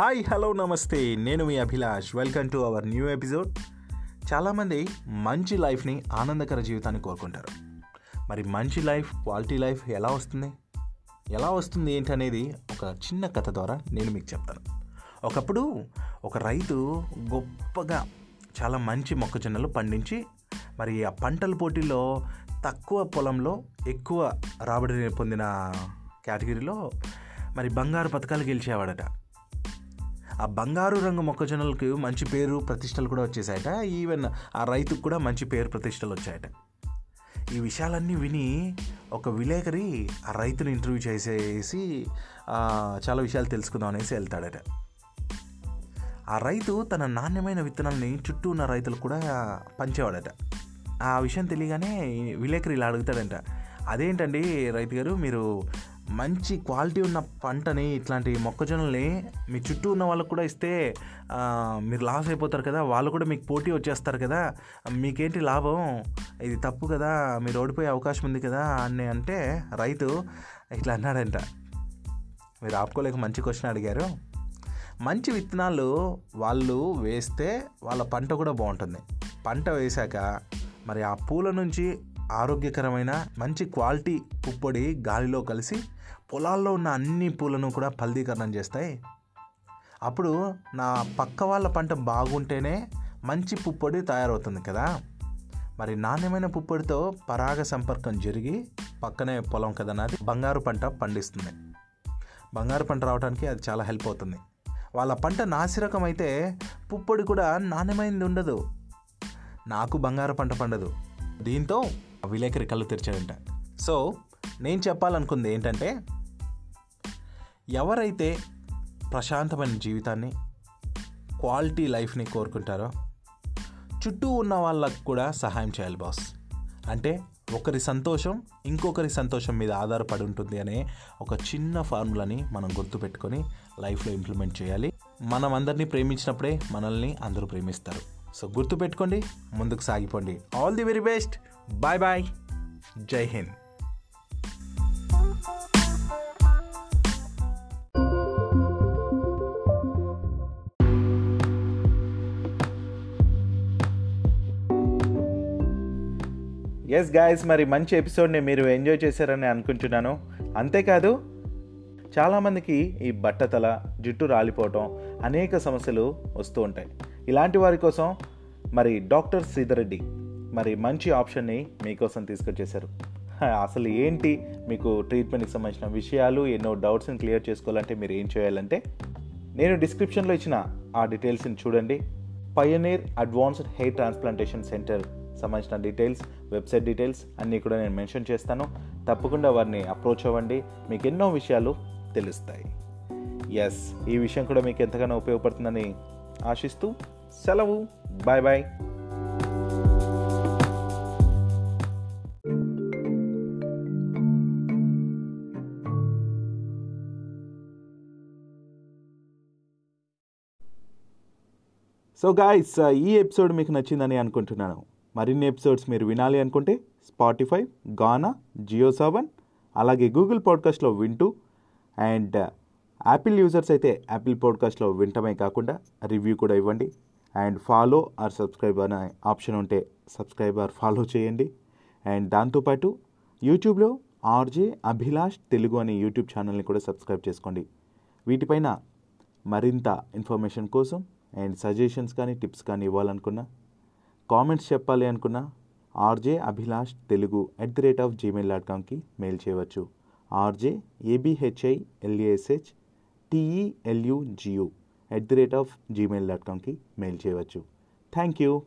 Hi hello నమస్తే. నేను మీ Abhilash. Welcome to our new episode చాలామంది మంచి లైఫ్ని ఆనందకర జీవితాన్ని కోరుకుంటారు. మరి మంచి లైఫ్ క్వాలిటీ లైఫ్ ఎలా వస్తుంది? ఎలా వస్తుంది ఏంటనేది ఒక చిన్న కథ ద్వారా నేను మీకు చెప్తాను. ఒకప్పుడు ఒక రైతు గొప్పగా చాలా మంచి మొక్కజొన్నలు పండించి మరి ఆ పంటల పోటీలో తక్కువ పొలంలో ఎక్కువ రాబడి పొందిన కేటగిరీలో మరి బంగారు పథకాలు గెలిచేవాడట. ఆ బంగారు రంగు మొక్కజొన్నలకు మంచి పేరు ప్రతిష్టలు కూడా వచ్చేసాయట. ఈవెన్ ఆ రైతుకు కూడా మంచి పేరు ప్రతిష్టలు వచ్చాయట. ఈ విషయాలన్నీ విని ఒక విలేకరి ఆ రైతుని ఇంటర్వ్యూ చేసేసి చాలా విషయాలు తెలుసుకుందాం అనేసి వెళ్తాడట. ఆ రైతు తన నాణ్యమైన విత్తనాలని చుట్టూ ఉన్న రైతులు కూడా పంచేవాడట. ఆ విషయం తెలియగానే విలేకరి ఇలా అడుగుతాడంట. అదేంటండి రైతు గారు మీరు మంచి క్వాలిటీ ఉన్న పంటని ఇట్లాంటి మొక్కజొన్నల్ని మీ చుట్టూ ఉన్న వాళ్ళకు కూడా ఇస్తే మీరు లాస్ అయిపోతారు కదా వాళ్ళు కూడా మీకు పోటీ వచ్చేస్తారు కదా మీకేంటి లాభం? ఇది తప్పు కదా మీరు ఓడిపోయే అవకాశం ఉంది కదా అని అంటే రైతు ఇట్లా అన్నాడంట. మీరు ఆపుకోలేక మంచి క్వశ్చన్ అడిగారు. మంచి విత్తనాలు వాళ్ళు వేస్తే వాళ్ళ పంట కూడా బాగుంటుంది. పంట వేశాక మరి ఆ పూల నుంచి ఆరోగ్యకరమైన మంచి క్వాలిటీ పుప్పొడి గాలిలో కలిసి పొలాల్లో ఉన్న అన్ని పూలను కూడా ఫలదీకరణం చేస్తాయి. అప్పుడు నా పక్క వాళ్ళ పంట బాగుంటేనే మంచి పుప్పొడి తయారవుతుంది కదా. మరి నాణ్యమైన పుప్పొడితో పరాగ సంపర్కం జరిగి పక్కనే పొలం కదా నాది బంగారు పంట పండిస్తుంది. బంగారు పంట రావడానికి అది చాలా హెల్ప్ అవుతుంది. వాళ్ళ పంట నాసిరకం అయితే పుప్పొడి కూడా నాణ్యమైనది ఉండదు. నాకు బంగారు పంట పండదు. దీంతో విలేకరి కళ్ళు తెరిచాడంట. సో నేను చెప్పాలనుకుంది ఏంటంటే ఎవరైతే ప్రశాంతమైన జీవితాన్ని క్వాలిటీ లైఫ్ని కోరుకుంటారో చుట్టూ ఉన్న వాళ్ళకు కూడా సహాయం చేయాలి బాస్. అంటే ఒకరి సంతోషం ఇంకొకరి సంతోషం మీద ఆధారపడి ఉంటుంది అనే ఒక చిన్న ఫార్ములాని మనం గుర్తుపెట్టుకొని లైఫ్లో ఇంప్లిమెంట్ చేయాలి. మనం అందరినీ ప్రేమించినప్పుడే మనల్ని అందరూ ప్రేమిస్తారు. సో గుర్తుపెట్టుకోండి ముందుకు సాగిపోండి. All the very best bye bye జై హింద్ ఎస్ గాయస్ మరి మంచి ఎపిసోడ్ని మీరు ఎంజాయ్ చేశారని అనుకుంటున్నాను. అంతేకాదు చాలామందికి ఈ బట్టతల జుట్టు రాలిపోవటం అనేక సమస్యలు వస్తూ ఉంటాయి. ఇలాంటి వారి కోసం మరి డాక్టర్ శ్రీధరెడ్డి మరి మంచి ఆప్షన్ని మీకోసం తీసుకొచ్చేశారు. అసలు ఏంటి మీకు ట్రీట్మెంట్కి సంబంధించిన విషయాలు ఎన్నో డౌట్స్ని క్లియర్ చేసుకోవాలంటే మీరు ఏం చేయాలంటే నేను డిస్క్రిప్షన్లో ఇచ్చిన ఆ డీటెయిల్స్ని చూడండి. Pioneer advanced hair transplantation centre సంబంధించిన డీటెయిల్స్ వెబ్సైట్ డీటెయిల్స్ అన్నీ కూడా నేను మెన్షన్ చేస్తాను. తప్పకుండా వారిని అప్రోచ్ అవ్వండి. మీకు ఎన్నో విషయాలు తెలుస్తాయి. ఎస్ ఈ విషయం కూడా మీకు ఎంతగానో ఉపయోగపడుతుందని ఆశిస్తూ సెలవు. Bye bye. So guys uh, ఈ ఎపిసోడ్ మీకు నచ్చిందని అనుకుంటున్నాను. మరిన్ని ఎపిసోడ్స్ మీరు వినాలి అనుకుంటే స్పాటిఫై గానా జియో సెవెన్ అలాగే గూగుల్ పాడ్కాస్ట్లో వింటూ అండ్ యాపిల్ యూజర్స్ అయితే యాపిల్ పాడ్కాస్ట్లో వింటమే కాకుండా రివ్యూ కూడా ఇవ్వండి. అండ్ ఫాలో ఆర్ సబ్స్క్రైబ్ అనే ఆప్షన్ ఉంటే సబ్స్క్రైబ్ ఆర్ ఫాలో చేయండి. అండ్ దాంతోపాటు యూట్యూబ్లో ఆర్జే అభిలాష్ తెలుగు అనే యూట్యూబ్ ఛానల్ని కూడా సబ్స్క్రైబ్ చేసుకోండి. వీటిపైన మరింత ఇన్ఫర్మేషన్ కోసం అండ్ సజెషన్స్ కానీ టిప్స్ కానీ ఇవ్వాలనుకున్నా కామెంట్స్ చెప్పాలి అనుకున్నా RJ Abhilash Telugu at the rate of Gmail dot కామ్కి mail చేయవచ్చు. RJ A B H I L A S H T E L U G U at the rate of Gmail dot కామ్కి mail చేయవచ్చు. Thank you